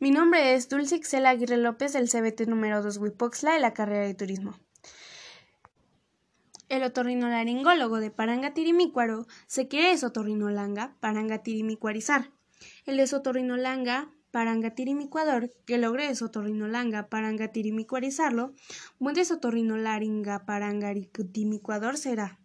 Mi nombre es Dulce Ixela Aguirre López del CBT número 2 Huipoxla de la carrera de turismo. El otorrinolaringólogo de Parangatirimicuaro se quiere esotorrinolanga parangatirimicuarizar. El esotorrinolanga parangatirimicuador que logre esotorrinolanga parangatirimicuarizarlo, buen esotorrinolaringa parangaricutimicuador será.